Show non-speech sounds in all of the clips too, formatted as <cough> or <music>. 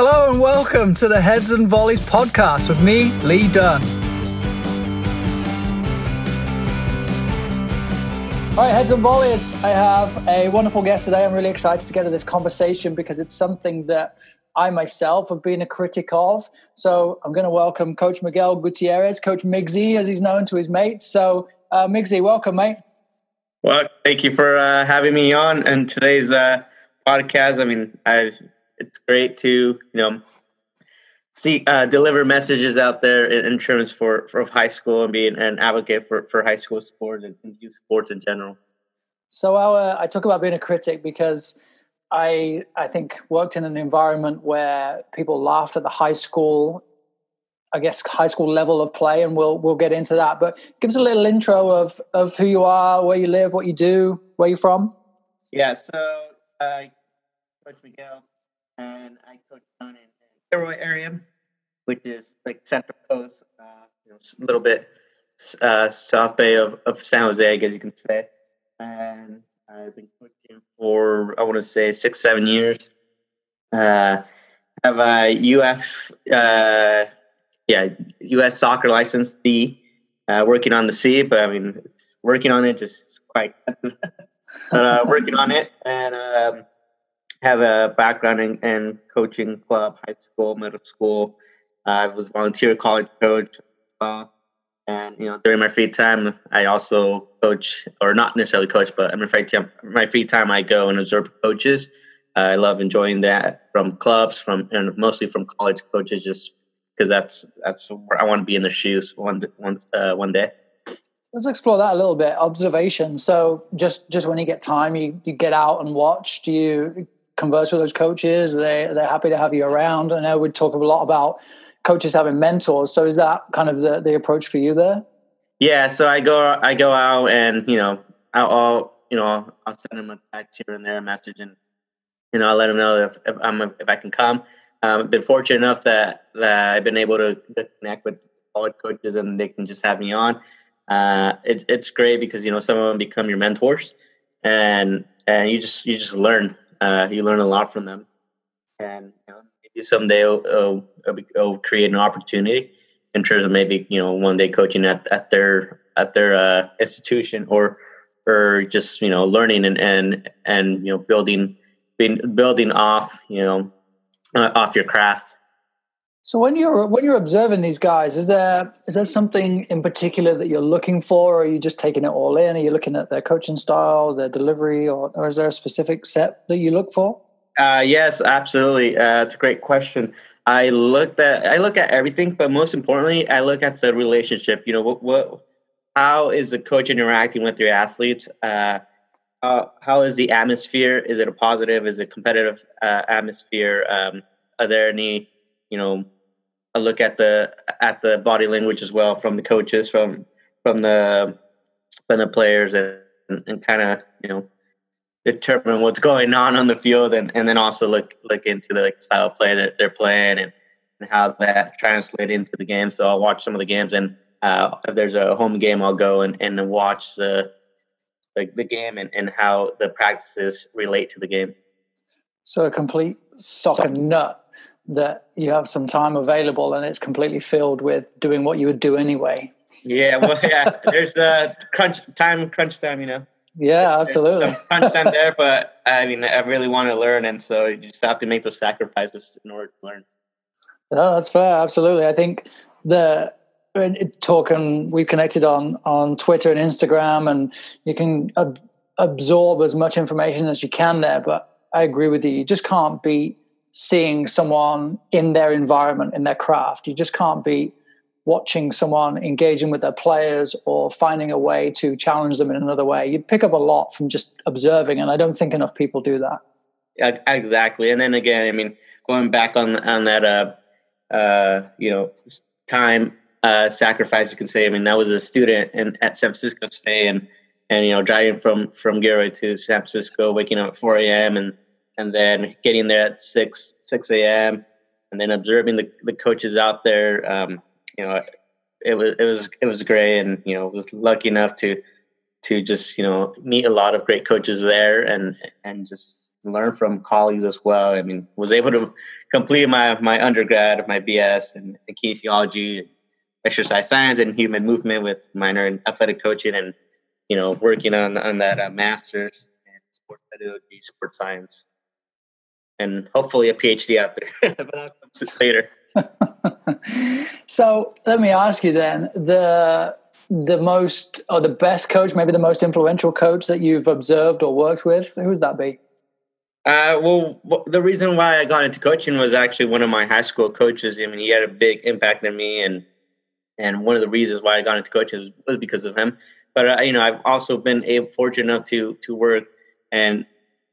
Hello and welcome to the Heads and Volleys podcast with me, Lee Dunn. All right, Heads and Volleys, I have a wonderful guest today. I'm really excited to get to this conversation because it's something that I myself have been a critic of. So I'm going to welcome Coach Miguel Gutierrez, Coach Migsy, as he's known to his mates. So, uh, Migsy, welcome, mate. Well, thank you for uh, having me on and today's uh, podcast. I mean, I, it's great to you know see uh, deliver messages out there in, in, terms for for high school and being an advocate for for high school sports and, youth sports in general. So uh, I talk about being a critic because I I think worked in an environment where people laughed at the high school, I guess high school level of play, and we'll we'll get into that. But give us a little intro of of who you are, where you live, what you do, where you're from. Yeah, so uh, Coach Miguel, and I coach down in the Gilroy area, which is like Central Coast, uh, you know, a little bit uh, South Bay of, of San Jose, I guess you can say. And I've been coaching for I want to say six, seven years. Uh, have a UF, uh, yeah, U.S. soccer license D. Uh, working on the C, but I mean, working on it just quite. <laughs> uh, working on it, and um, have a background in, in coaching club, high school, middle school. I was volunteer college coach. Uh, and you know, during my free time, I also coach, or not necessarily coach, but in my free time, my free time, I go and observe coaches. Uh, I love enjoying that from clubs, from and mostly from college coaches, just because that's that's where I want to be in their shoes one one uh, one day. Let's explore that a little bit. Observation. So just just when you get time, you you get out and watch. Do you converse with those coaches? They they're happy to have you around. I know we talk a lot about coaches having mentors. So is that kind of the, the approach for you there? Yeah. So I go I go out and you know I'll, I'll you know I'll send them a text here and there, a message, and you know I'll let them know if, if I'm if I can come. Um, I've been fortunate enough that that I've been able to connect with college coaches and they can just have me on. Uh, it, it's great because you know some of them become your mentors, and and you just you just learn. Uh, you learn a lot from them, and you know, maybe someday it'll, create an opportunity in terms of maybe you know one day coaching at, at their at their uh, institution or or just you know learning and and and you know building being building off you know uh, off your craft so when you're when you're observing these guys is there is there something in particular that you're looking for or are you just taking it all in are you looking at their coaching style their delivery or, or is there a specific set that you look for uh, yes, absolutely. Uh, it's a great question. I look at I look at everything, but most importantly, I look at the relationship. You know, what, what how is the coach interacting with your athletes? Uh, how, how is the atmosphere? Is it a positive? Is it competitive uh, atmosphere? Um, are there any, you know, I look at the at the body language as well from the coaches, from from the from the players, and, and kind of you know determine what's going on on the field and, and then also look look into the like, style of play that they're playing and, and how that translates into the game. So I'll watch some of the games and uh, if there's a home game, I'll go and, and watch the, the, the game and, and how the practices relate to the game. So a complete soccer nut that you have some time available and it's completely filled with doing what you would do anyway. Yeah, well, <laughs> yeah. There's a crunch time, crunch time, you know. Yeah, absolutely. Content there, but I mean, I really want to learn, and so you just have to make those sacrifices in order to learn. Yeah, that's fair. Absolutely, I think the talking we've connected on on Twitter and Instagram, and you can ab- absorb as much information as you can there. But I agree with you. You just can't beat seeing someone in their environment, in their craft. You just can't beat watching someone engaging with their players or finding a way to challenge them in another way. You'd pick up a lot from just observing, and I don't think enough people do that. Yeah, exactly. And then again, I mean, going back on on that, uh, uh, you know, time uh, sacrifice, you can say. I mean, that was a student in, at San Francisco State, and and you know, driving from from Gary to San Francisco, waking up at 4 a.m. and and then getting there at six six a.m. and then observing the the coaches out there. Um, you know, it was it was it was great, and you know, was lucky enough to to just you know meet a lot of great coaches there, and and just learn from colleagues as well. I mean, was able to complete my my undergrad, my BS in, in kinesiology, exercise science, and human movement with minor in athletic coaching, and you know, working on on that uh, master's in sports pedagogy, sports science, and hopefully a PhD after, <laughs> but later. <laughs> so let me ask you then the the most or the best coach, maybe the most influential coach that you've observed or worked with? Who would that be? Uh, well, the reason why I got into coaching was actually one of my high school coaches. I mean, he had a big impact on me, and and one of the reasons why I got into coaching was, was because of him. But uh, you know, I've also been able, fortunate enough to to work and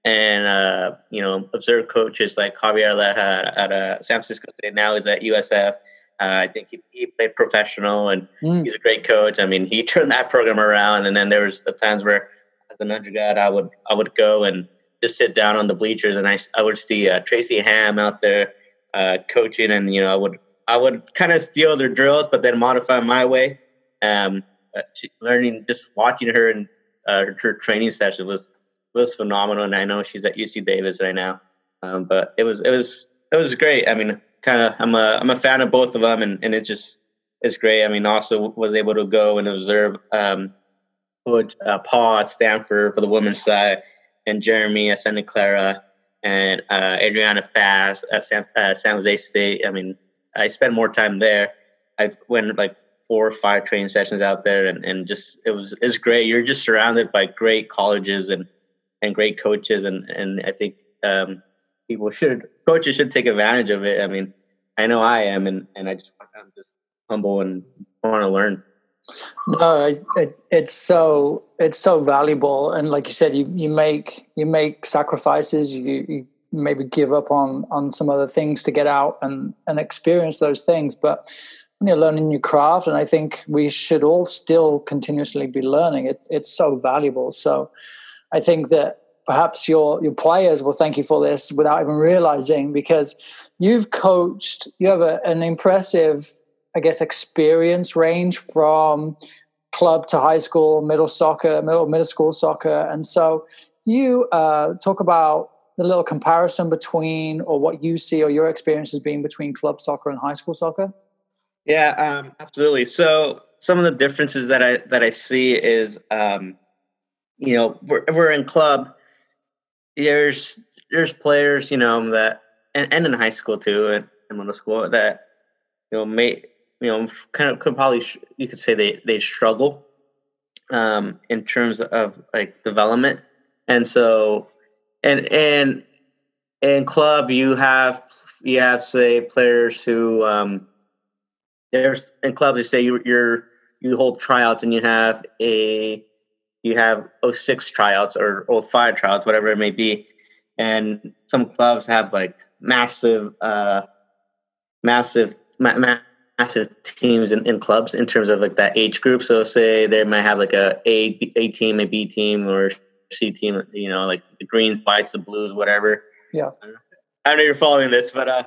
and uh, you know observe coaches like Javier Leja at, at uh, San Francisco State. Now is at USF. Uh, I think he, he played professional and mm. he's a great coach. I mean, he <laughs> turned that program around. And then there was the times where, as an undergrad, I would I would go and just sit down on the bleachers and I, I would see uh, Tracy Ham out there uh, coaching, and you know I would I would kind of steal their drills, but then modify my way. Um, uh, learning just watching her and uh, her training session was was phenomenal, and I know she's at UC Davis right now. Um, but it was it was it was great. I mean, kind of I'm a I'm a fan of both of them, and and it just it's great. I mean, also was able to go and observe um, Coach uh, Paul at Stanford for the women's side, and Jeremy at Santa Clara, and uh, Adriana Fast at San, uh, San Jose State. I mean, I spent more time there. I went like four or five training sessions out there, and, and just it was it's great. You're just surrounded by great colleges and and great coaches, and and I think um, people should coaches should take advantage of it. I mean, I know I am, and and I just I'm just humble and want to learn. No, it, it, it's so it's so valuable, and like you said, you you make you make sacrifices. You, you maybe give up on on some other things to get out and and experience those things, but when you're learning your craft, and I think we should all still continuously be learning. It, it's so valuable. So, I think that perhaps your your players will thank you for this without even realizing because you've coached you have a, an impressive i guess experience range from club to high school middle soccer middle middle school soccer. And so you uh, talk about the little comparison between or what you see or your experiences being between club soccer and high school soccer? Yeah um, absolutely. So some of the differences that i that i see is um, you know we're, we're in club. There's there's players you know that and, and in high school too and, in middle school that you know may you know kind of could probably you could say they they struggle um in terms of like development. And so and and in club you have you have say players who um there's in club you say you you're you hold tryouts and you have a you have 06 tryouts or 05 tryouts, whatever it may be. And some clubs have like massive, uh, massive, ma- massive teams in, in clubs in terms of like that age group. So say they might have like a A, A team, a B team, or C team, you know, like the greens, whites, the blues, whatever. Yeah. I know you're following this, but, uh,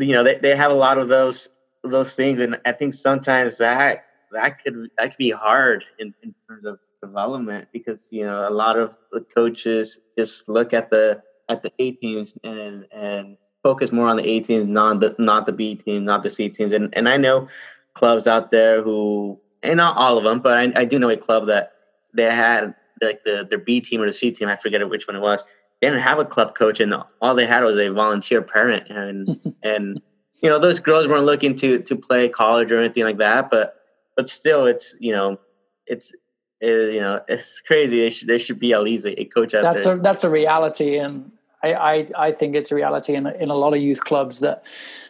you know, they, they have a lot of those, those things. And I think sometimes that, that could, that could be hard in, in terms of development because you know a lot of the coaches just look at the at the A teams and and focus more on the A teams, not the not the B teams, not the C teams. And and I know clubs out there who, and not all of them, but I, I do know a club that they had like the their B team or the C team. I forget which one it was. They didn't have a club coach, and all they had was a volunteer parent. And <laughs> and you know those girls weren't looking to to play college or anything like that, but but still, it's you know it's it, you know, it's crazy. There should, there should be at least a, a coach out that's there. A, that's a reality. And I, I, I think it's a reality in, in a lot of youth clubs that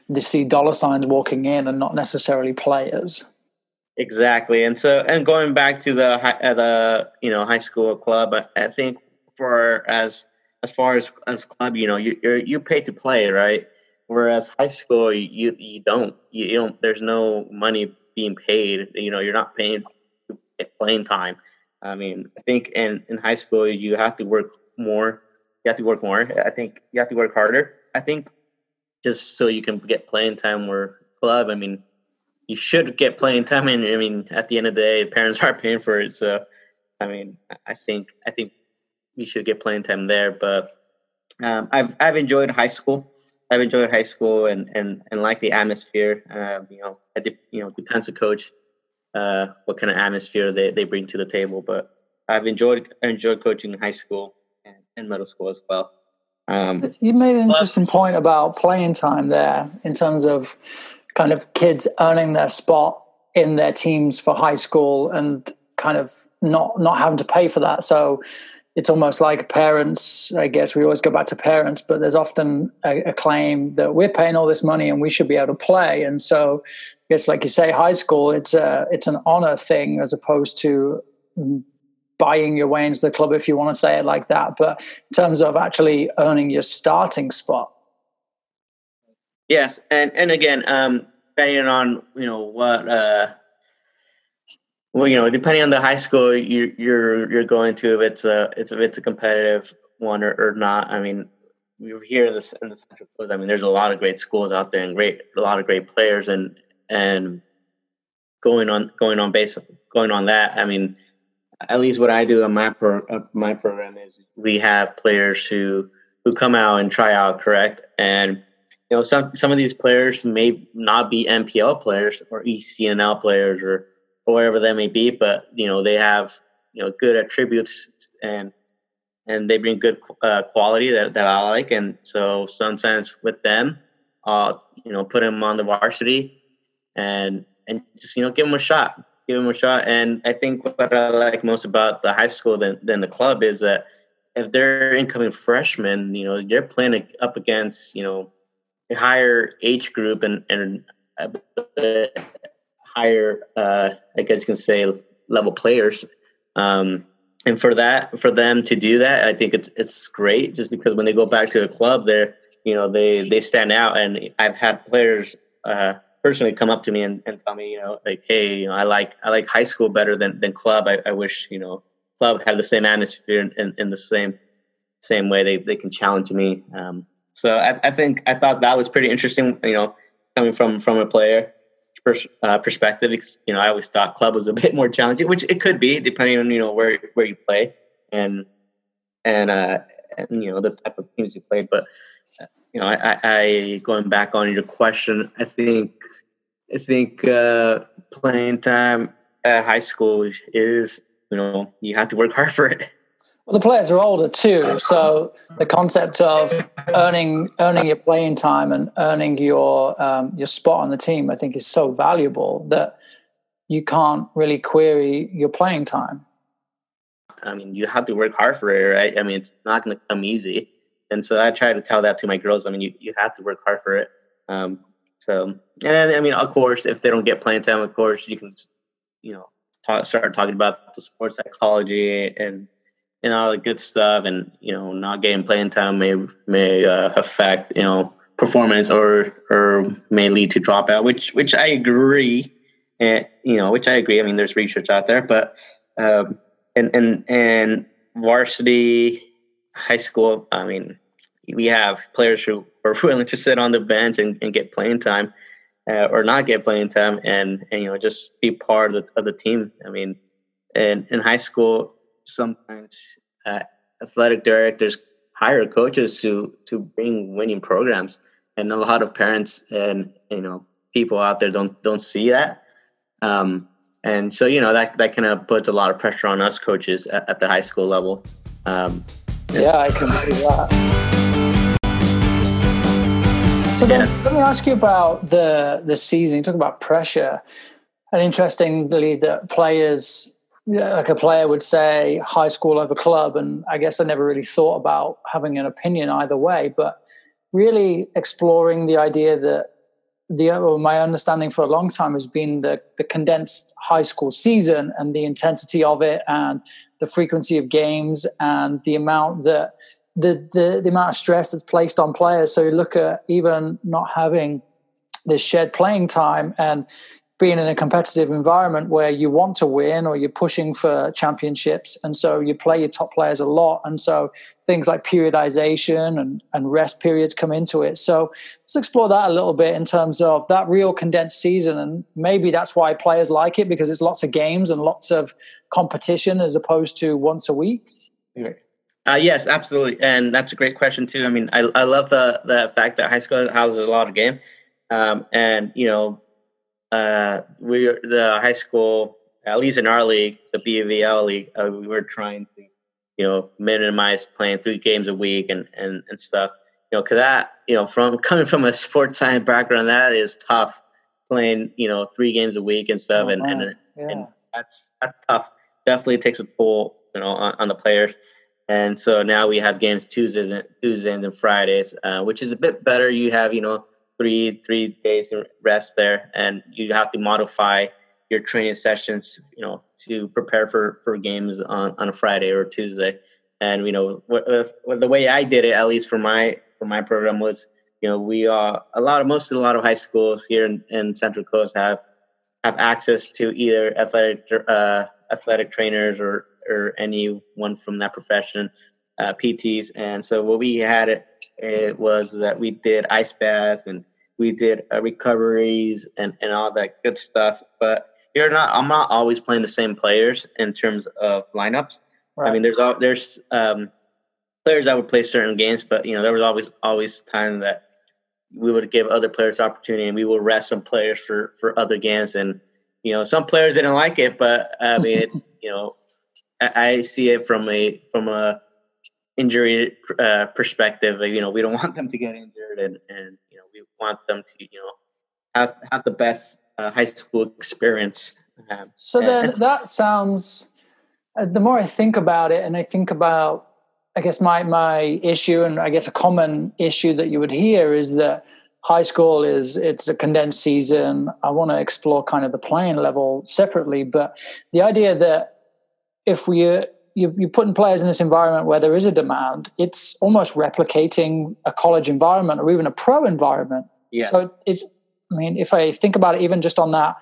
they see dollar signs walking in and not necessarily players. Exactly. And so, and going back to the, uh, the, you know, high school club, I, I think for as, as far as, as club, you know, you, you're, you pay to play, right? Whereas high school, you, you don't, you, you don't, there's no money being paid. You know, you're not paying playing time. I mean, I think in, in high school you have to work more. You have to work more. I think you have to work harder. I think just so you can get playing time or club. I mean, you should get playing time. And I mean, at the end of the day, parents <laughs> are paying for it. So, I mean, I think I think you should get playing time there. But um, I've I've enjoyed high school. I've enjoyed high school and and and like the atmosphere. Uh, you know, it you know depends the coach uh, what kind of atmosphere they, they bring to the table. But I've enjoyed enjoyed coaching in high school and, and middle school as well. Um, you made an interesting point about playing time there in terms of kind of kids earning their spot in their teams for high school and kind of not not having to pay for that. So it's almost like parents. I guess we always go back to parents, but there's often a, a claim that we're paying all this money and we should be able to play. And so, guess, like you say, high school, it's a it's an honor thing as opposed to buying your way into the club, if you want to say it like that. But in terms of actually earning your starting spot. Yes, and and again, um, depending on you know what uh, well, you know, depending on the high school you, you're you're going to, if it's a it's if it's a competitive one or, or not. I mean, we're here in the in the Central Coast. I mean, there's a lot of great schools out there and great a lot of great players and and going on going on base going on that. I mean, at least what I do on my pro, uh, my program is we have players who who come out and try out, correct? And you know, some some of these players may not be NPL players or ECNL players or or whatever that may be. But you know, they have you know good attributes and and they bring good uh, quality that, that I like. And so sometimes with them, I'll you know put them on the varsity and and just you know give them a shot, give them a shot. And I think what I like most about the high school than than the club is that if they're incoming freshmen, you know they're playing up against you know a higher age group and and higher, uh, I guess you can say, level players. Um, and for that, for them to do that, I think it's it's great. Just because when they go back to the club, they're you know they they stand out. And I've had players uh, personally come up to me and, and tell me, you know, like, hey, you know, I like I like high school better than than club. I, I wish you know club had the same atmosphere in, in the same same way they, they can challenge me. Um, so I, I think I thought that was pretty interesting. You know, coming from from a player pers- uh, perspective, you know, I always thought club was a <laughs> bit more challenging, which it could be depending on you know where where you play and and uh, and you know the type of teams you play. But uh, you know, I, I going back on your question, I think I think uh, playing time at high school is you know you have to work hard for it. Well, the players are older too, so the concept of earning earning your playing time and earning your um, your spot on the team, I think, is so valuable that you can't really query your playing time. I mean, you have to work hard for it, right? I mean, it's not going to come easy, and so I try to tell that to my girls. I mean, you you have to work hard for it. Um, so, and I mean, of course, if they don't get playing time, of course, you can, you know, talk, start talking about the sports psychology and and all the good stuff, and you know, not getting playing time may may uh, affect you know performance or or may lead to dropout, which which I agree, and you know, which I agree. I mean, there's research out there, but um, and and and varsity high school, I mean, we have players who are <laughs> willing to sit on the bench and, and get playing time. Uh, or not get playing time and, and you know just be part of the, of the team. I mean, in, in high school, sometimes uh, athletic directors hire coaches to to bring winning programs, and a lot of parents and you know people out there don't don't see that. Um, and so you know that that kind of puts a lot of pressure on us coaches at, at the high school level. Um, yeah, I can see that. So then, yes. let me ask you about the the season. You talk about pressure, and interestingly, that players like a player would say high school over club and i guess i never really thought about having an opinion either way but really exploring the idea that the well, my understanding for a long time has been the, the condensed high school season and the intensity of it and the frequency of games and the amount that the, the, the amount of stress that's placed on players. So you look at even not having this shared playing time and being in a competitive environment where you want to win or you're pushing for championships. And so you play your top players a lot. And so things like periodization and, and rest periods come into it. So let's explore that a little bit in terms of that real condensed season. And maybe that's why players like it because it's lots of games and lots of competition as opposed to once a week Uh, yes, absolutely, and that's a great question too. I mean, I, I love the the fact that high school houses a lot of game, um, and you know, uh, we the high school at least in our league, the BVL league, uh, we were trying to you know minimize playing three games a week and and and stuff. You know, because that you know from <laughs> coming from a sports science background, that is tough playing you know three games a week and stuff, oh, and, and yeah. and that's that's tough. Definitely takes a toll you know on, on the players. And so now we have games Tuesdays and Tuesdays and Fridays, uh, which is a bit better. You have you know three three days rest there, and you have to modify your training sessions, you know, to prepare for for games on on a Friday or Tuesday. And you know, what, what the way I did it, at least for my for my program, was you know we are a lot of most of a lot of high schools here in, in Central Coast have have access to either athletic uh, athletic trainers or or anyone from that profession, uh, PTs. And so what we had it, it was that we did ice baths and we did uh, recoveries and, and all that good stuff. But you're not. I'm not always playing the same players in terms of lineups. Right. I mean, there's all there's um, players that would play certain games, but you know there was always always time that we would give other players opportunity, and we will rest some players for for other games. And you know, some players didn't like it, but I mean, it, <laughs> you know, I, see it from a from a injury uh, perspective. You know, we don't <laughs> want them to get injured, and and you know, we want them to you know have have the best uh, high school experience. Um, so then that sounds. Uh, the more I think about it, and I think about, I guess my my issue, and I guess a common issue that you would hear is that high school is it's a condensed season. I want to explore kind of the playing level separately, but the idea that if we uh, you, you're putting players in this environment where there is a demand, it's almost replicating a college environment or even a pro environment. Yeah. So it's, I mean, if I think about it, even just on that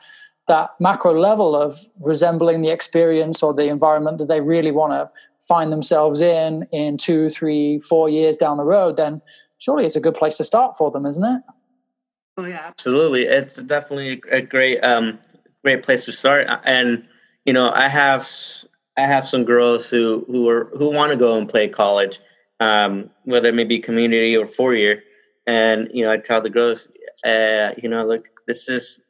that macro level of resembling the experience or the environment that they really want to find themselves in in two, three, four years down the road, then surely it's a good place to start for them, isn't it? Oh yeah, absolutely. It's definitely a great, um, great place to start. And you know, I have I have some girls who who are who want to go and play college, um, whether it may be community or four year, and you know I tell the girls, uh, you know, look, this is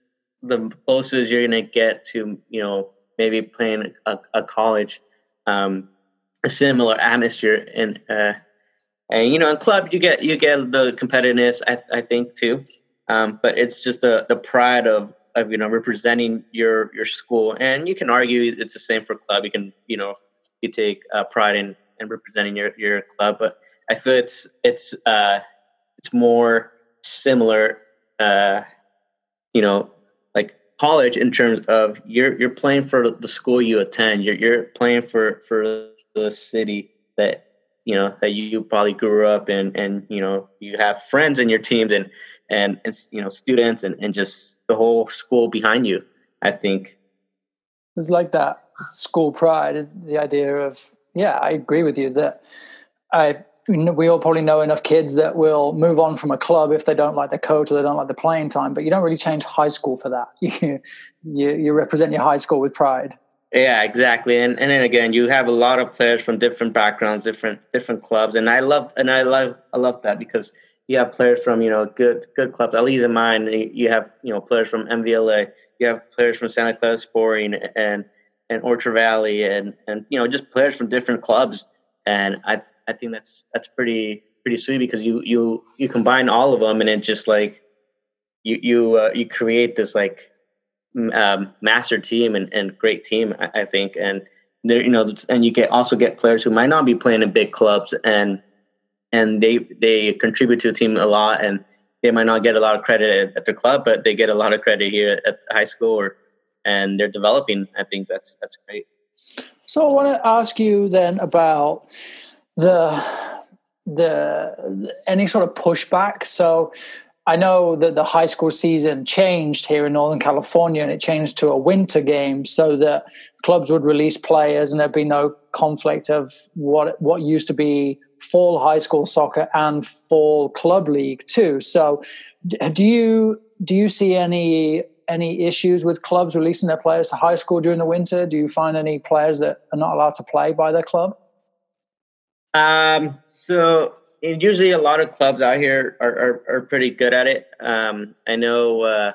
the closest you're gonna get to you know maybe playing a, a college, um, a similar atmosphere, and uh, and you know in club you get you get the competitiveness I, I think too, um, but it's just the the pride of of you know representing your your school. And you can argue it's the same for club. You can you know you take uh, pride in, in representing your your club. But i feel it's it's uh it's more similar uh you know like college in terms of you're you're playing for the school you attend. You're you're playing for for the city that you know that you probably grew up in. And you know you have friends in your teams and and, and you know students and, and just the whole school behind you. I think it's like that school pride. The idea of yeah, I agree with you that I we all probably know enough kids that will move on from a club if they don't like the coach or they don't like the playing time. But you don't really change high school for that. <laughs> You you, you represent your high school with pride. Yeah, exactly. And and then again, you have a lot of players from different backgrounds, different different clubs, and I love and I love I love that because you have players from you know good good clubs. At least in mine, you have you know players from MVLA. You have players from Santa Clara Sporting and and Orchard Valley, and and you know just players from different clubs. And I I think that's that's pretty pretty sweet because you you you combine all of them, and it just like you you uh, you create this like um, master team and, and great team. I, I think, and there you know, and you get also get players who might not be playing in big clubs and and they they contribute to the team a lot and they might not get a lot of credit at, at the club but they get a lot of credit here at high school or and they're developing. I think that's that's great. So i want to ask you then about the the any sort of pushback. So I know that the high school season changed here in Northern California and it changed to a winter game so that clubs would release players and there'd be no conflict of what what used to be fall high school soccer and fall club league too. So do you do you see any any issues with clubs releasing their players to high school during the winter? Do you find any players that are not allowed to play by their club? Um, so usually a lot of clubs out here are, are, are pretty good at it. Um, I know uh,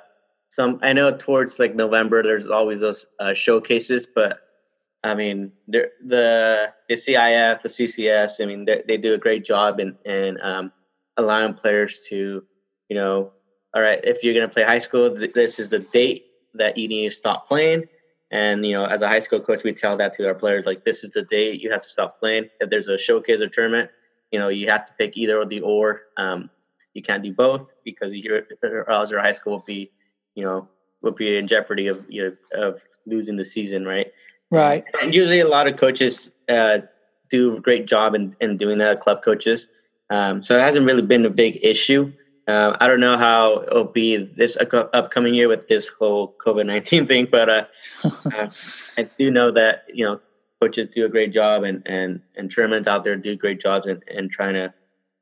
some. I know towards like November, there's always those uh, showcases, but I mean the the CIF, the CCS. I mean they, they do a great job in in um, allowing players to, you know, all right, if you're to play high school, this is the date that you need to stop playing. And you know, as a high school coach, we tell that to our players like, this is the date you have to stop playing. If there's a showcase or tournament, you know, you have to pick either or the or. Um, you can't do both because your or else your high school will be, you know, will be in jeopardy of you know, of losing the season, right? Right. And usually, a lot of coaches uh, do a great job in, in doing that. Club coaches, um, so it hasn't really been a big issue. Uh, I don't know how it'll be this upcoming year with this whole COVID nineteen <laughs> thing, but uh, uh, I do know that you know coaches do a great job, and and and tournaments out there do great jobs, and and trying to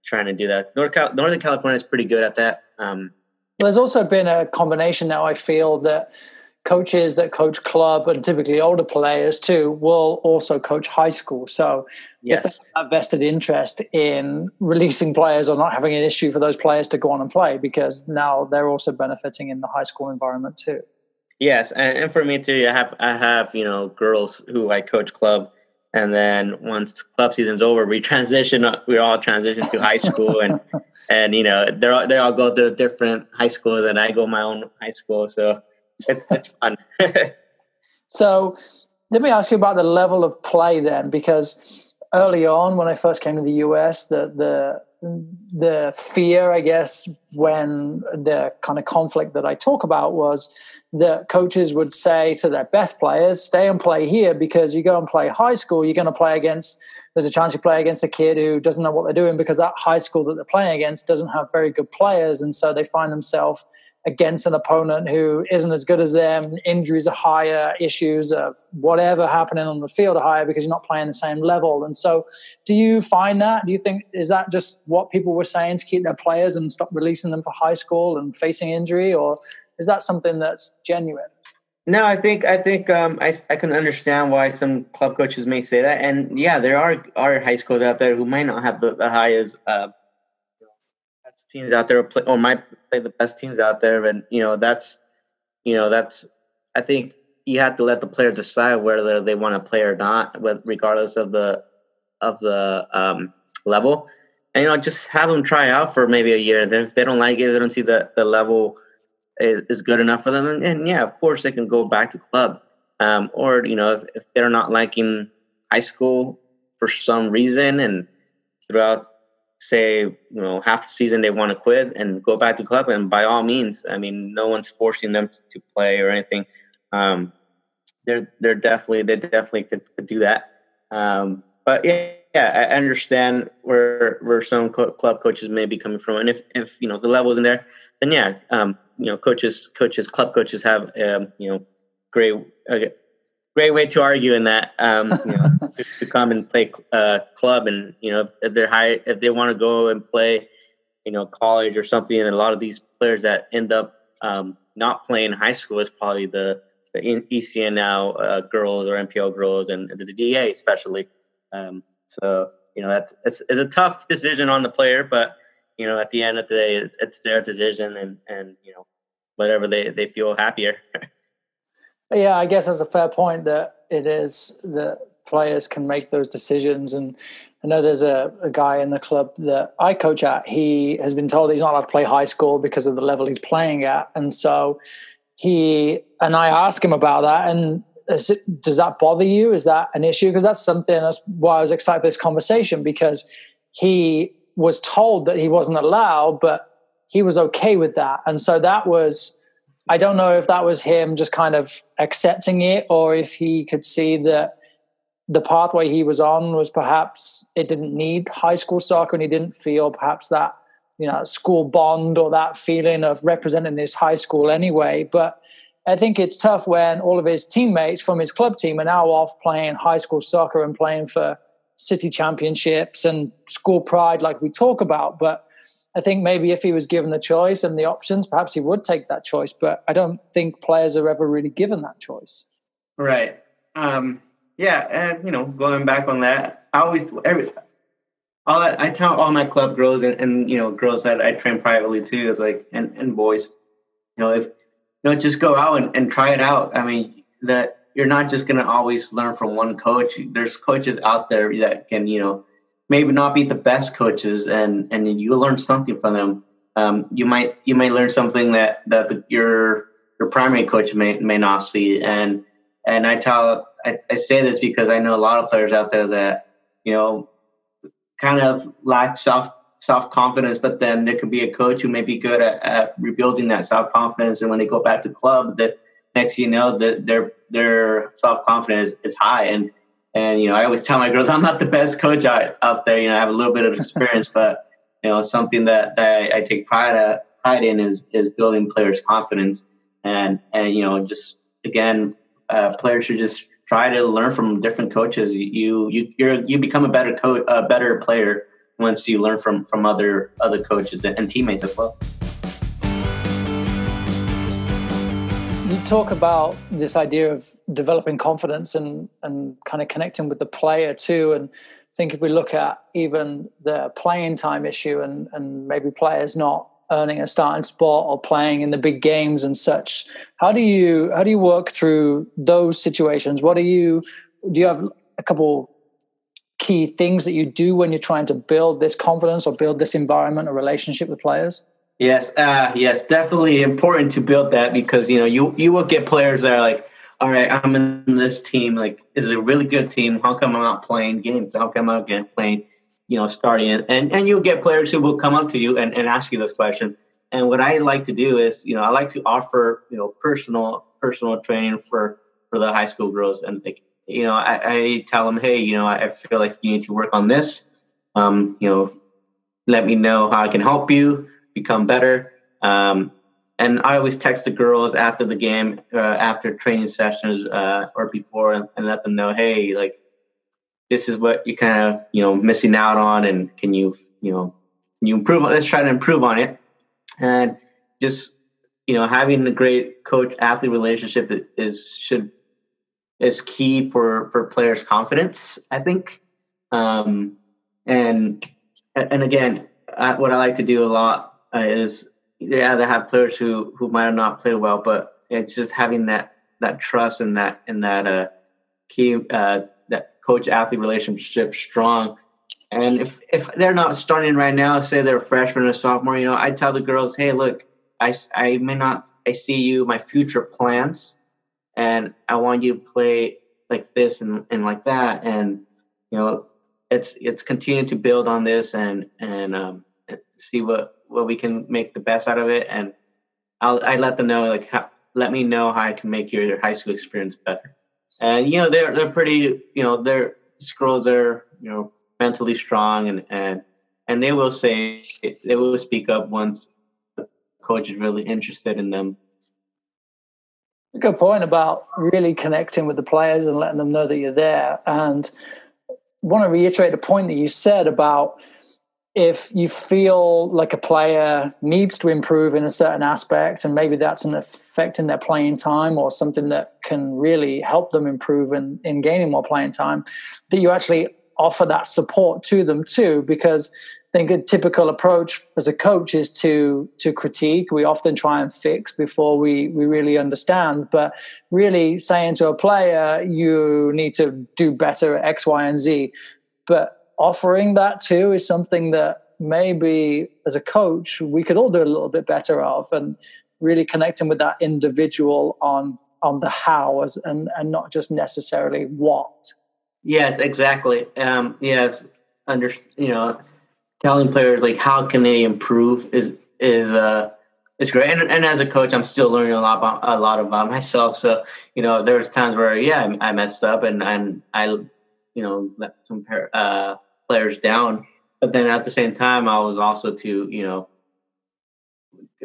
trying to do that. North Cal- Northern California is pretty good at that. Um, there's also been a combination now. I feel that coaches that coach club and typically older players too will also coach high school. So yes, have vested interest in releasing players or not having an issue for those players to go on and play because now they're also benefiting in the high school environment too. Yes, and, and for me too, I have I have you know girls who I coach club, and then once club season's over, we <laughs> transition. We all transition to high school, and <laughs> and you know they all they all go to different high schools, and I go my own high school. So it's it's fun. <laughs> so let me ask you about the level of play then, because early on when I first came to the US, the the the fear, I guess, when the kind of conflict that I talk about was that coaches would say to their best players, stay and play here because you go and play high school, you're going to play against, there's a chance you play against a kid who doesn't know what they're doing because that high school that they're playing against doesn't have very good players. And so they find themselves against an opponent who isn't as good as them. Injuries are higher, issues of whatever happening on the field are higher because you're not playing the same level. And so, do you find that? Do you think is that just what people were saying to keep their players and stop releasing them for high school and facing injury, or is that something that's genuine? No, I think I think um, I I can understand why some club coaches may say that, and yeah, there are are high schools out there who might not have the, the highest uh, teams out there play, or might play the best teams out there, and you know that's you know that's I think you have to let the player decide whether they want to play or not, with regardless of the of the um, level, and you know just have them try out for maybe a year. And then if they don't like it, they don't see that the level is, good enough for them, and, and, yeah, of course they can go back to club. Um, or you know if, if they're not liking high school for some reason and throughout say you know half the season they want to quit and go back to club and by all means i mean no one's forcing them to play or anything. Um they're they're definitely they definitely could, could do that. Um but yeah, yeah i understand where where some co- club coaches may be coming from. And if if you know the level isn't there then yeah um you know coaches coaches club coaches have um you know great uh, great way to argue in that um, you know, <laughs> to, to, come and play uh, club and you know if they're high if they want to go and play you know college or something and a lot of these players that end up um, not playing high school is probably the the ECNL uh, girls or NPL girls and the DA especially. Um, so you know that's it's, it's a tough decision on the player but you know at the end of the day it's their decision and and you know whatever they they feel happier <laughs> Yeah, I guess that's a fair point that it is that players can make those decisions. And I know there's a, a, guy in the club that I coach at. He has been told he's not allowed to play high school because of the level he's playing at. And so he, and I ask him about that. And it, does that bother you? Is that an issue? Because that's something that's why I was excited for this conversation because he was told that he wasn't allowed, but he was okay with that. And so that was I don't know if that was him just kind of accepting it or if he could see that the pathway he was on was perhaps it didn't need high school soccer and he didn't feel perhaps that you know school bond or that feeling of representing this high school anyway but i think it's tough when all of his teammates from his club team are now off playing high school soccer and playing for city championships and school pride like we talk about but I think maybe if he was given the choice and the options, perhaps he would take that choice. But I don't think players are ever really given that choice. Right. Um, yeah, and you know, going back on that, I always every all I, I tell all my club girls and, and you know girls that I train privately too is like and, and boys, you know if you know just go out and, and try it out. I mean that you're not just gonna always learn from one coach. There's coaches out there that can you know maybe not be the best coaches and and you learn something from them. Um, you might you might learn something that that the, your your primary coach may may not see and and I tell I, I say this because I know a lot of players out there that you know kind of lack self self confidence, but then there could be a coach who may be good at, at rebuilding that self confidence, and when they go back to club, that next you know that their their self confidence is high, and and you know I always tell my girls I'm not the best coach out, there. You know I have a little bit of experience, <laughs> but you know something that, that I, I take pride at pride in is is building players' confidence, and and you know just again uh, players should just try to learn from different coaches. You you you you become a better coach, a better player once you learn from from other other coaches and teammates as well. Talk about this idea of developing confidence and and kind of connecting with the player too. And I think if we look at even the playing time issue and and maybe players not earning a starting spot or playing in the big games and such. How do you how do you work through those situations? What do you do you have a couple key things that you do when you're trying to build this confidence or build this environment or relationship with players? Yes, uh, yes, definitely important to build that because you know you you will get players that are like, all right, I'm in this team. Like, is a really good team. How come I'm not playing games? How come I'm not playing? you know, starting and and you'll get players who will come up to you and, and ask you this question. And what I like to do is, you know, I like to offer, you know, personal personal training for for the high school girls, and like, you know, I, I tell them, hey, you know, I feel like you need to work on this. Um, you know, let me know how I can help you become better. Um, and I always text the girls after the game, uh, after training sessions, uh, or before, and, and let them know, hey, like this is what you kind of you know missing out on and can you you know can you improve on let's try to improve on it and just you know having a great coach athlete relationship is should is key for for players confidence i think um and and again what i like to do a lot uh, is yeah they have players who who might have not played well but it's just having that that trust and that and that uh key uh coach athlete relationship strong. And if if they're not starting right now, say they're a freshman or sophomore, you know, I tell the girls, hey, look, I I may not, I see you, my future plans, and I want you to play like this and and like that, and you know, it's it's continue to build on this and and um, see what what we can make the best out of it, and I'll I let them know like how, let me know how I can make your, high school experience better. And you know they're they're pretty you know they're girls are you know mentally strong and and and they will say they will speak up once the coach is really interested in them. Good point about really connecting with the players and letting them know that you're there. And want to reiterate the point that you said about if you feel like a player needs to improve in a certain aspect and maybe that's an effect in their playing time or something that can really help them improve in, in gaining more playing time that you actually offer that support to them too because I think a typical approach as a coach is to to critique. We often try and fix before we we really understand. But really saying to a player, you need to do better at X, Y, and Z. But offering that too is something that maybe as a coach we could all do a little bit better of and really connecting with that individual on on the how as and and not just necessarily what. Yes exactly. Um yes under you know telling players like how can they improve is is uh is great. And, and as a coach i'm still learning a lot about a lot about myself. So you know there's times where yeah i, I messed up and and i you know let some uh players down. But then at the same time, I was also to you know,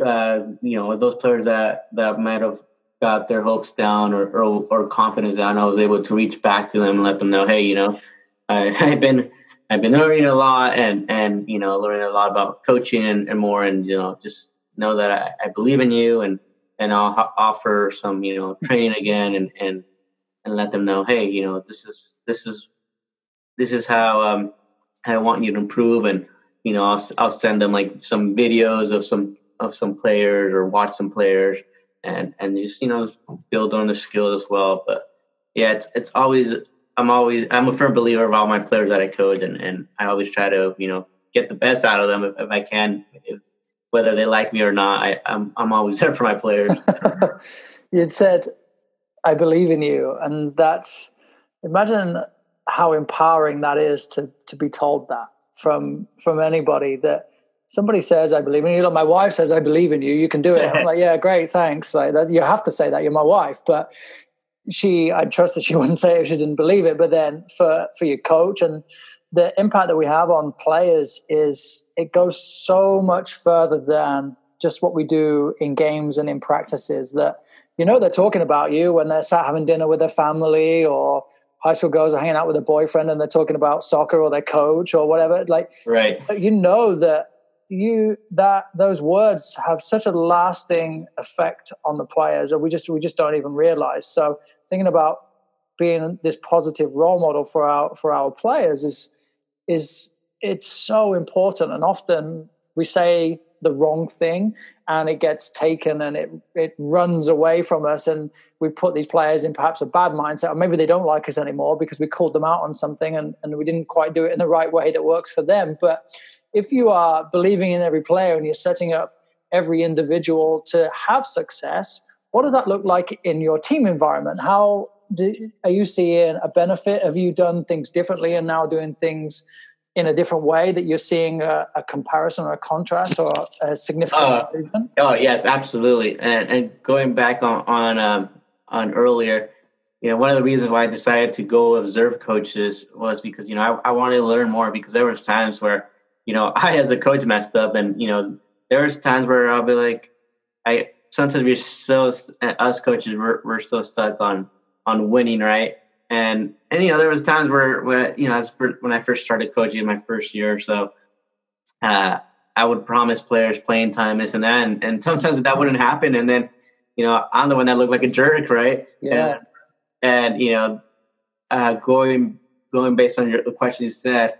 uh, you know, those players that that might have got their hopes down or, or, or confidence down, I was able to reach back to them and let them know, hey, you know, I, <laughs> have been I've been learning a lot and and you know learning a lot about coaching and, and more and you know just know that I, I believe in you and and I'll ha- offer some you know training again and and and let them know, hey, you know, this is this is this is how um I want you to improve, and you know, I'll I'll send them like some videos of some of some players or watch some players, and and just you know build on their skills as well. But yeah, it's it's always I'm always I'm a firm believer of all my players that I coach, and and I always try to you know get the best out of them if, if I can. If, whether they like me or not, I, I'm I'm always <laughs> there for my players. <laughs> You'd said, "I believe in you," and that's imagine how empowering that is to to be told that from from anybody that somebody says I believe in you. Like my wife says I believe in you. You can do it. I'm like, yeah, great, thanks. Like that, you have to say that. You're my wife, but she, I trust that she <laughs> wouldn't say it if she didn't believe it. But then for for your coach and the impact that we have on players is it goes so much further than just what we do in games and in practices that you know they're talking about you when they're sat having dinner with their family or high school girls are hanging out with a boyfriend and they're talking about soccer or their coach or whatever. Like right. you know that you that those words have such a lasting effect on the players and we just we just don't even realize. So thinking about being this positive role model for our for our players is is it's so important. And often we say the wrong thing and it gets taken and it it runs away from us and we put these players in perhaps a bad mindset or maybe they don't like us anymore because we called them out on something and, and we didn't quite do it in the right way that works for them but if you are believing in every player and you're setting up every individual to have success what does that look like in your team environment how do, are you seeing a benefit? Have you done things differently and now doing things in a different way that you're seeing a, a comparison or a contrast or a significant uh, improvement? Oh yes, absolutely. And, and going back on on um, on earlier, you know, one of the reasons why I decided to go observe coaches was because you know I, I wanted to learn more because there was times where you know <laughs> I as a coach messed up and you know there was times where I'll be like I sometimes we're so us coaches we're, we're so stuck on on winning, right? And and you know there was times where where you know as for, when I first started coaching in my first year or so, uh, I would promise players playing time, this and that, and, and sometimes that wouldn't happen, and then you know I'm the one that looked like a jerk, right? Yeah. And, and you know, uh, going going based on your, the question you said,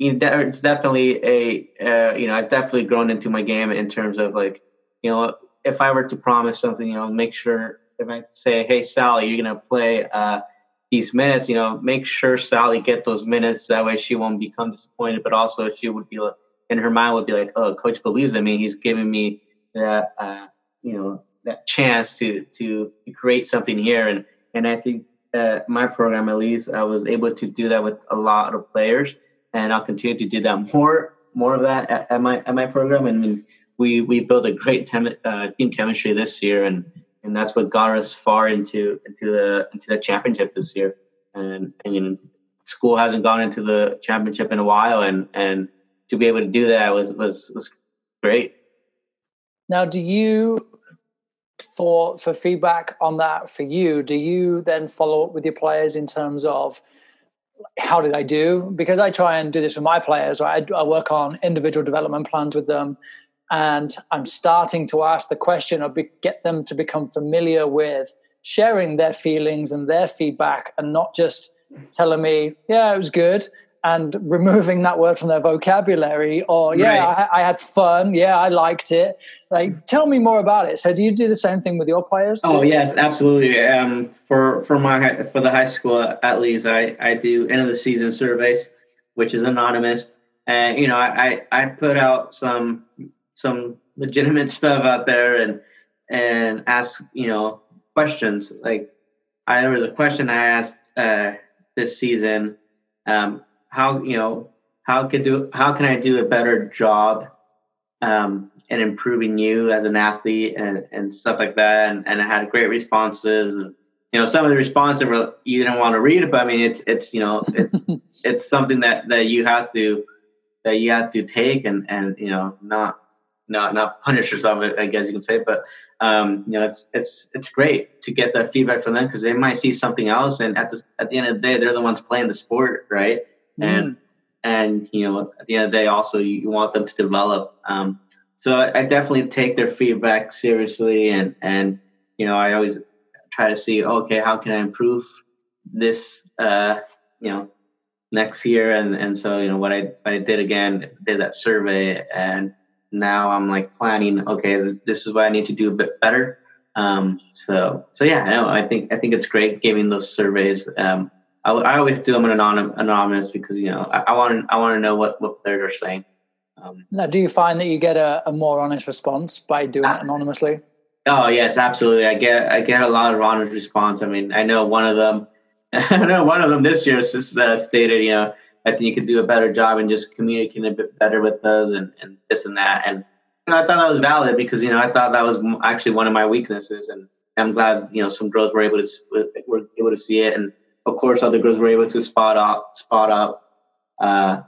you know, it's definitely a uh, you know I've definitely grown into my game in terms of like you know if I were to promise something, you know, make sure if I say, "Hey, Sally, you're gonna play uh, these minutes," you know, make sure Sally get those minutes. That way, she won't become disappointed, but also she would be like, in her mind would be like, "Oh, coach believes in me. He's giving me that, uh, you know, that chance to to create something here." And and I think uh, my program, at least, I was able to do that with a lot of players, and I'll continue to do that more more of that at, at my at my program. And we we built a great tem- uh, team chemistry this year, and and that's what got us far into into the into the championship this year. And you know, school hasn't gone into the championship in a while, and and to be able to do that was was was great. Now, do you for for feedback on that for you? Do you then follow up with your players in terms of how did I do? Because I try and do this with my players. Right? I, I work on individual development plans with them and I'm starting to ask the question or be, get them to become familiar with sharing their feelings and their feedback and not just telling me, yeah, it was good and <laughs> removing that word from their vocabulary or yeah right. I, I, had fun. Yeah i liked it. Like tell me more about it. So do you do the same thing with your players too? oh yes absolutely. Um, for for my for the high school at least i i do end of the season surveys which is anonymous. And you know i i put out some some legitimate <laughs> stuff out there and and ask you know questions. Like I, there was a question I asked uh, this season um, how you know how could do how can I do a better job um, in improving you as an athlete and, and stuff like that? And, and I had great responses and you know some of the responses were you didn't want to read it but I mean it's it's you know it's <laughs> it's something that that you have to that you have to take and and you know not not not punish yourself, I guess you can say. But um, you know, it's it's it's great to get that feedback from them because they might see something else, and at the at the end of the day, they're the ones playing the sport, right? Mm. And and you know, at the end of the day, also you, you want them to develop. Um, so I, I, definitely take their feedback seriously, and and you know, I always try to see, okay, how can I improve this? Uh, you know, next year. And and so you know what I I did again did that survey and now I'm like planning. Okay, this is what I need to do a bit better. Um, so so yeah, no, I think I think it's great giving those surveys. Um, I, I always do them anonymous, anonymous because you know I want I want to know what what players are saying. Um, now, do you find that you get a, a more honest response by doing uh, it anonymously? Oh yes, absolutely. I get I get a lot of honest response. I mean, I know one of them. <laughs> I know one of them this year just uh, stated, you know, I think you could do a better job and just communicating a bit better with those and, and this and that. And you know, I thought that was valid because you know I thought that was actually one of my weaknesses, and I'm glad you know some girls were able to were able to see it, and of course other girls were able to spot up spot up. Uh,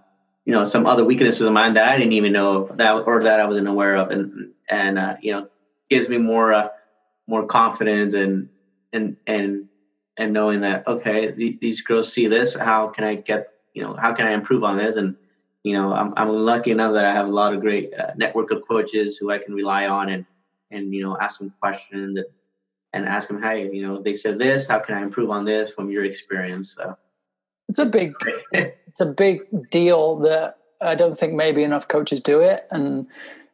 you know some other weaknesses of mine that I didn't even know of, that or that I wasn't aware of, and and uh, you know gives me more uh, more confidence and and and and knowing that okay th- these girls see this how can I get you know how can I improve on this? And you know I'm I'm lucky enough that I have a lot of great uh, network of coaches who I can rely on and and you know ask them questions and, and ask them hey you know they said this how can I improve on this from your experience? So it's a big <laughs> it's a big deal that I don't think maybe enough coaches do it. And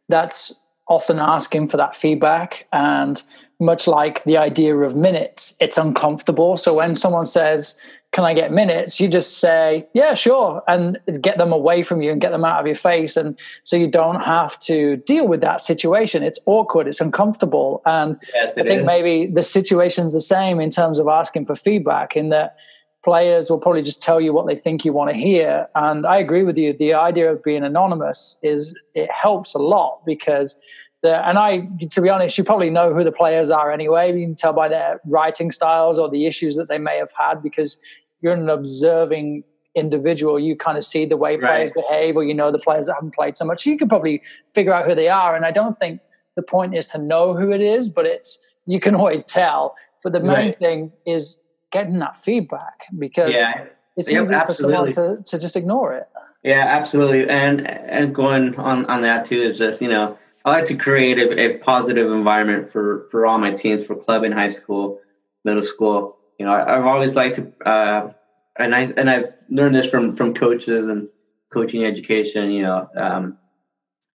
that's often asking for that feedback. And much like the idea of minutes it's uncomfortable. So when someone says can I get minutes? You just say, yeah, sure, and get them away from you and get them out of your face. And so you don't have to deal with that situation. It's awkward, it's uncomfortable. And yes, I think is. maybe the situation's the same in terms of asking for feedback, in that players will probably just tell you what they think you want to hear. And I agree with you. The idea of being anonymous is it helps a lot because the, and I, to be honest, you probably know who the players are anyway. You can tell by their writing styles or the issues that they may have had because you're an observing individual, you kind of see the way players right. behave, or you know the players that haven't played so much. You can probably figure out who they are. And I don't think the point is to know who it is, but it's you can <laughs> always tell. But the main right. thing is getting that feedback because yeah. it's easy absolutely. for someone to, to just ignore it. Yeah, absolutely. And and going on on that too is just you know I like to create a, a positive environment for for all my teams for club and high school, middle school you know, I, have always liked to, uh, and I and I've learned this from from coaches and coaching education. You know, um,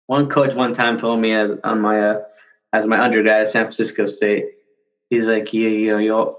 one coach one time told me as on my uh, as my undergrad at San Francisco State, he's like, you you know, you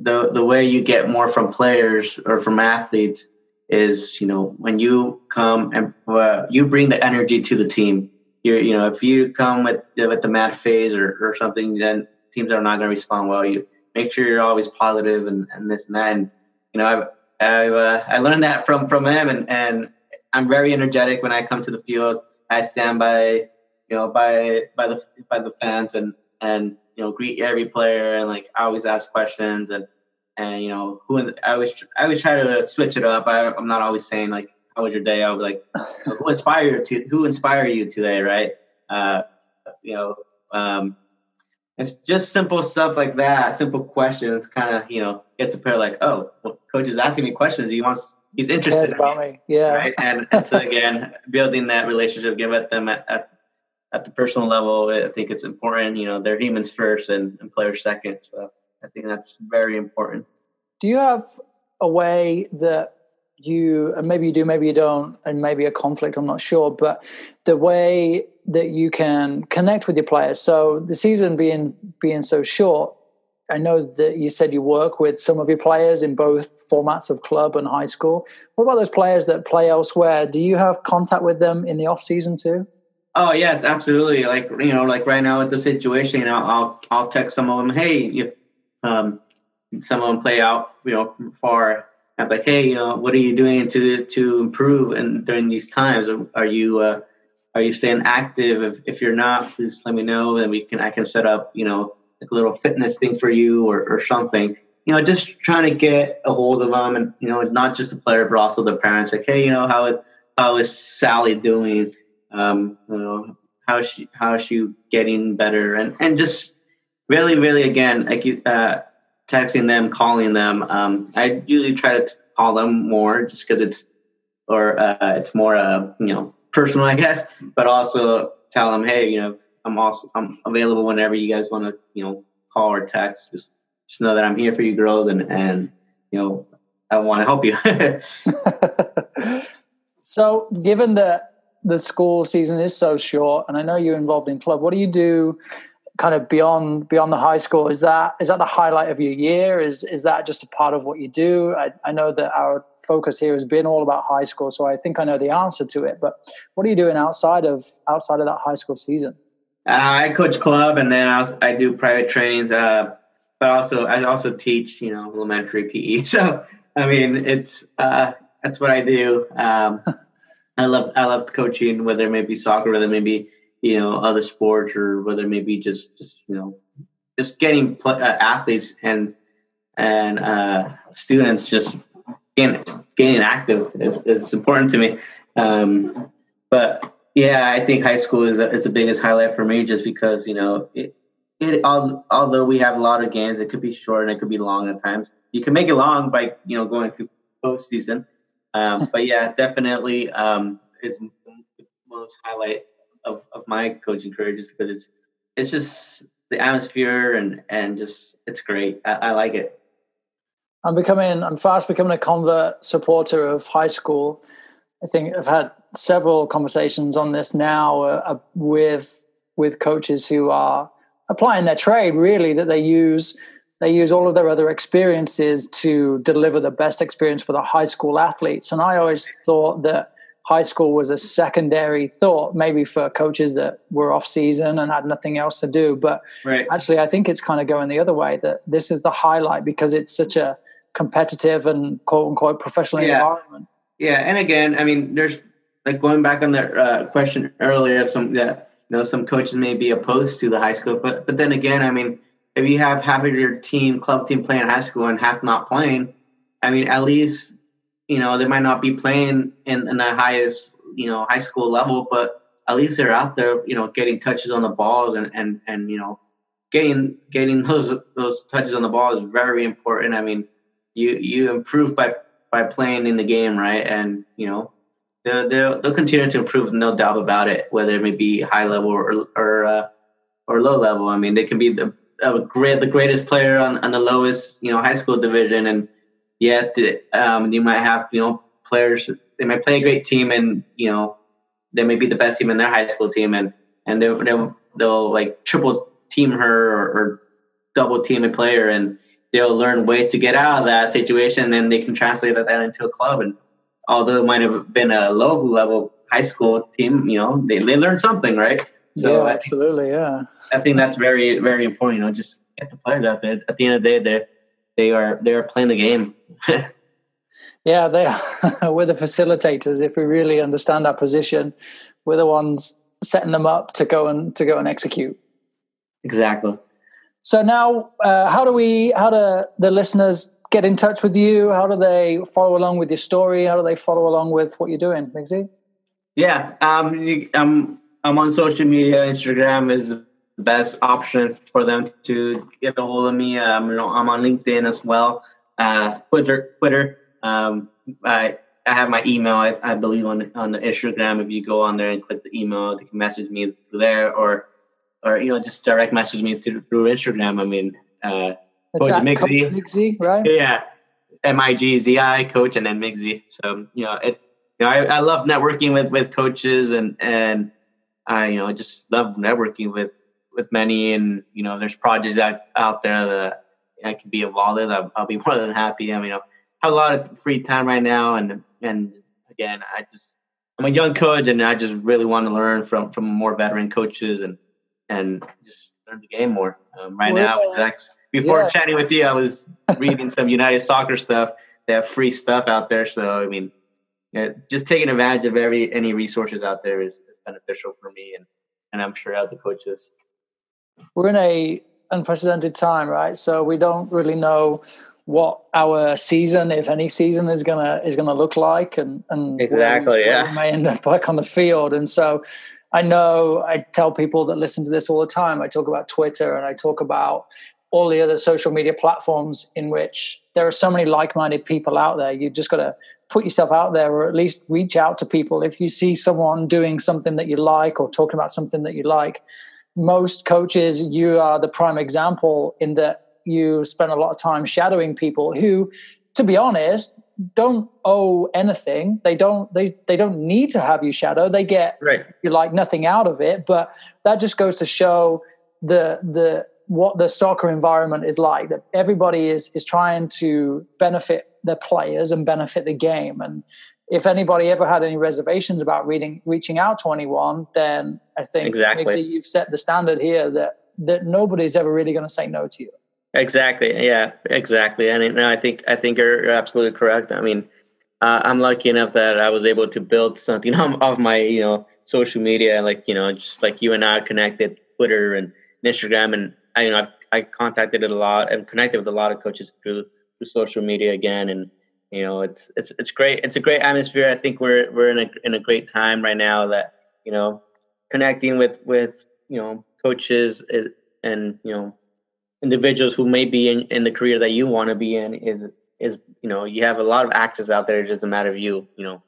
the the way you get more from players or from athletes is you know when you come and uh, you bring the energy to the team. You you know if you come with with the mad phase or, or something, then teams are not going to respond well. You make sure you're always positive and, and this and that. And you know, I've I've uh, I learned that from from him, and and I'm very energetic when I come to the field. I stand by you know by by the by the fans and and you know greet every player and like I always ask questions and and you know who I always I always try to switch it up. I, I'm not always saying like how was your day. I was like who <laughs> inspired you to who inspired you today, right? Uh, you know, um, it's just simple stuff like that, simple questions, kind of you know get to pair like, oh, well, coach is asking me questions. He wants, he's interested in about me, yeah. Right, and, and so again, building that relationship, give at them at, at, at the personal level. I think it's important. You know, they're humans first and, and players second. So I think that's very important. Do you have a way that you and maybe you do maybe you don't and maybe a conflict i'm not sure but the way that you can connect with your players. So the season being being so short i know that you said you work with some of your players in both formats of club and high school. What about those players that play elsewhere? Do you have contact with them in the off season too? Oh yes absolutely. Like you know like right now with the situation you know i'll i'll text some of them hey you um some of them play out you know far I'm like, hey, you know, what are you doing to to improve and during these times? Are you uh, are you staying active? If if you're not, please let me know, and we can I can set up, you know, like a little fitness thing for you or or something. You know, just trying to get a hold of them, and you know, it's not just the player, but also the parents. Like, hey, you know, how how is Sally doing? Um, you know, how is she how is she getting better? And and just really, really, again, like you. Uh, texting them, calling them. Um, I usually try to call them more just because it's or uh, it's more uh, you know personal, I guess. But also tell them, hey, you know, I'm also I'm available whenever you guys want to you know call or text. Just just know that I'm here for you, girls, and and you know I want to help you. <laughs> so, given that the school season is so short, and I know you're involved in club, what do you do? Kind of beyond beyond the high school. Is that is that the highlight of your year? Is is that just a part of what you do? I, I know that our focus here has been all about high school so i think i know the answer to it but what are you doing outside of outside of that high school season? Uh, i coach club and then I, I do private trainings uh, but also i also teach you know elementary pe <laughs> so i mean it's uh, that's what i do. Um, <laughs> i love i love coaching whether it may be soccer whether it may be you know other sports or whether maybe just just you know just getting uh, athletes and and uh, students just getting getting active is, is important to me. Um, but yeah, I think high school is a, is the biggest highlight for me, just because you know it. It, although we have a lot of games, it could be short and it could be long at times. You can make it long by you know going through postseason, um, <laughs> but yeah, definitely um, is the most highlight of, of my coaching career just because it's it's just the atmosphere and and just it's great. I, I like it. I'm becoming I'm fast becoming a convert supporter of high school. I think I've had several conversations on this now uh, uh with with coaches who are applying their trade really that they use they use all of their other experiences to deliver the best experience for the high school athletes and i always thought that high school was a secondary thought, maybe for coaches that were off season and had nothing else to do. But right. actually, I think it's kind of going the other way that this is the highlight because it's such a competitive and quote unquote professional yeah. environment. Yeah. And again, I mean, there's like going back on the uh, question earlier, of some that you know some coaches may be opposed to the high school, but but then again, I mean, if you have half of your team, club team playing high school and half not playing, I mean, at least you know, they might not be playing in, in the highest, you know, high school level, but at least they're out there, you know, getting touches on the balls and, and, and, you know, getting, getting <laughs> those, those touches on the ball is very important. I mean, you, you improve by, by playing in the game, right? And, you know, they'll, they'll, they'll continue to improve, no doubt about it, whether it may be high level or, or, uh, or low level. I mean, they can be the, great, the greatest player on, on the lowest, you know, high school division and, yet um, you might have you know players they might play a great team and you know they may be the best team in their high school team and and they'll they'll, they'll like triple team her or, or double team a player and they'll learn ways to get out of that situation and they can translate that into a club. And although it might have been a low level high school team you know they, they learn something right? So yeah absolutely think, yeah. I think that's very very important you know just get the players out there. At the end of the day they're they are they are playing the game. <laughs> yeah, they are. <laughs> we're the facilitators. If we really understand our position, we're the ones setting them up to go and to go and execute. Exactly. So now, uh, how do we? How do the listeners get in touch with you? How do they follow along with your story? How do they follow along with what you're doing, Migzi? Yeah, um, I'm I'm on social media. Instagram is best option for them to get a hold of me. Um, you know, I'm on LinkedIn as well, uh, Twitter, Twitter. Um, I I have my email. I, I believe on on the Instagram. If you go on there and click the email, they can message me through there, or or you know just direct message me through, through Instagram. I mean, uh, Coach Migzi, Migzi, right? Yeah, M I G Z I, Coach, and then Migzi. So you know, it. You know, I, I love networking with with coaches and and I you know just love networking with with many, and you know, there's projects out out there that I can be involved in. I'll, I'll be <laughs> more than happy. I mean, I have a lot of free time right now, and and again, I just I'm a young coach, and I just really want to learn from from more veteran coaches and and just learn the game more. Um, right well, now, exactly, before yeah. chatting with you, I was reading some United Soccer stuff. They have free stuff out there, so I mean, yeah, just taking advantage of every any resources out there is, is beneficial for me, and and I'm sure other coaches we're in a unprecedented time, right? So we don't really know what our season, if any season, is gonna is gonna look like, and and exactly, we, yeah, we may end up back on the field. And so, I know I tell people that listen to this all the time. I talk about Twitter and I talk about all the other social media platforms in which there are so many like-minded people out there. You just got to put yourself out there, or at least reach out to people. If you see someone doing something that you like, or talking about something that you like, most coaches, you are the prime example in that you spend a lot of time shadowing people who, to be honest, don't owe anything. They don't they they don't need to have you shadow. They get right. you like nothing out of it. But that just goes to show the the what the soccer environment is like. That everybody is is trying to benefit their players and benefit the game. And if anybody ever had any reservations about reading reaching out to anyone, then I think exactly you've set the standard here that that nobody's ever really going to say no to you. Exactly. Yeah. Exactly. And no, I think I think you're, absolutely correct. I mean, uh, I'm lucky enough that I was able to build something <laughs> off my you know social media, like you know, just like you and I connected, Twitter and Instagram, and I you know I've, I contacted it a lot and connected with a lot of coaches through through social media again, and you know it's it's it's great. It's a great atmosphere. I think we're we're in a in a great time right now that you know connecting with with you know coaches eh, and you know individuals who may be in, in the career that you want to be in is is you know you have a lot of access out there it's just a matter of you you know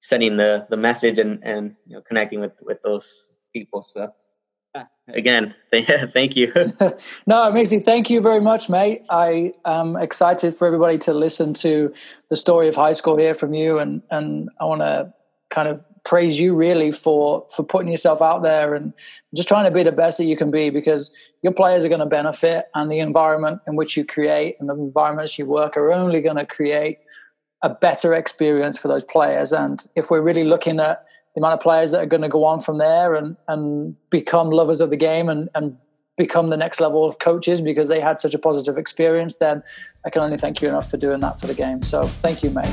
sending the the message and and you know connecting with with those people so again thank <laughs> you. <laughs> No amazing. Thank you very much mate. I am excited for everybody to listen to the story of high school here from you and and i want to kind of praise you really for for putting yourself out there and just trying to be the best that you can be because your players are going to benefit and the environment in which you create and the environments you work are only going to create a better experience for those players. And if we're really looking at the amount of players that are going to go on from there and and become lovers of the game and and become the next level of coaches because they had such a positive experience then i can only thank you enough for doing that for the game. So thank you mate.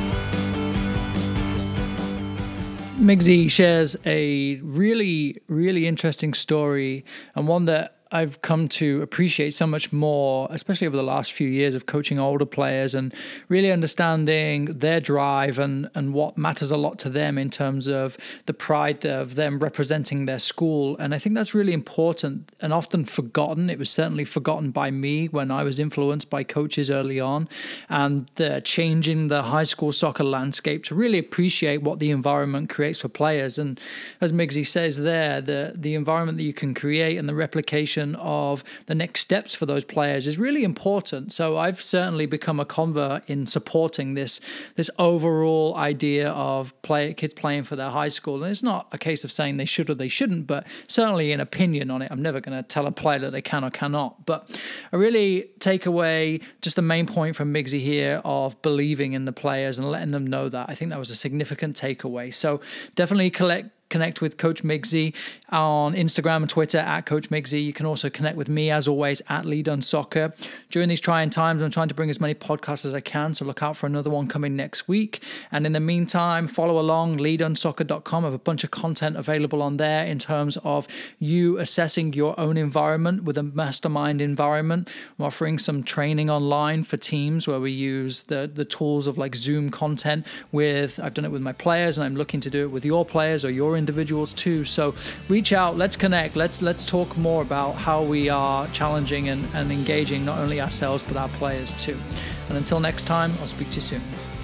Migzi shares a really, really interesting story and one that I've come to appreciate so much more, especially over the last few years of coaching older players and really understanding their drive and, and what matters a lot to them in terms of the pride of them representing their school. And I think that's really important and often forgotten. It was certainly forgotten by me when I was influenced by coaches early on and the changing the high school soccer landscape to really appreciate what the environment creates for players. And as Migzi says there, the, the environment that you can create and the replication of the next steps for those players is really important. So I've certainly become a convert in supporting this this overall idea of play kids playing for their high school. And it's not a case of saying they should or they shouldn't, but certainly an opinion on it. I'm never going to tell a player that they can or cannot. But I really take away just the main point from Migzi here of believing in the players and letting them know that. I think that was a significant takeaway. So definitely collect connect with Coach Migzi on Instagram and Twitter at Coach Migzi. You can also connect with me, as always, at Lead on Soccer. During these trying times, I'm trying to bring as many podcasts as I can, so look out for another one coming next week. And in the meantime, follow along, leadonsoccer.com. I have a bunch of content available on there in terms of you assessing your own environment with a mastermind environment. I'm offering some training online for teams where we use the, the tools of like Zoom content with, I've done it with my players, and I'm looking to do it with your players or your individuals too. So reach out, let's connect, let's let's talk more about how we are challenging and, and engaging not only ourselves but our players too. And until next time, I'll speak to you soon.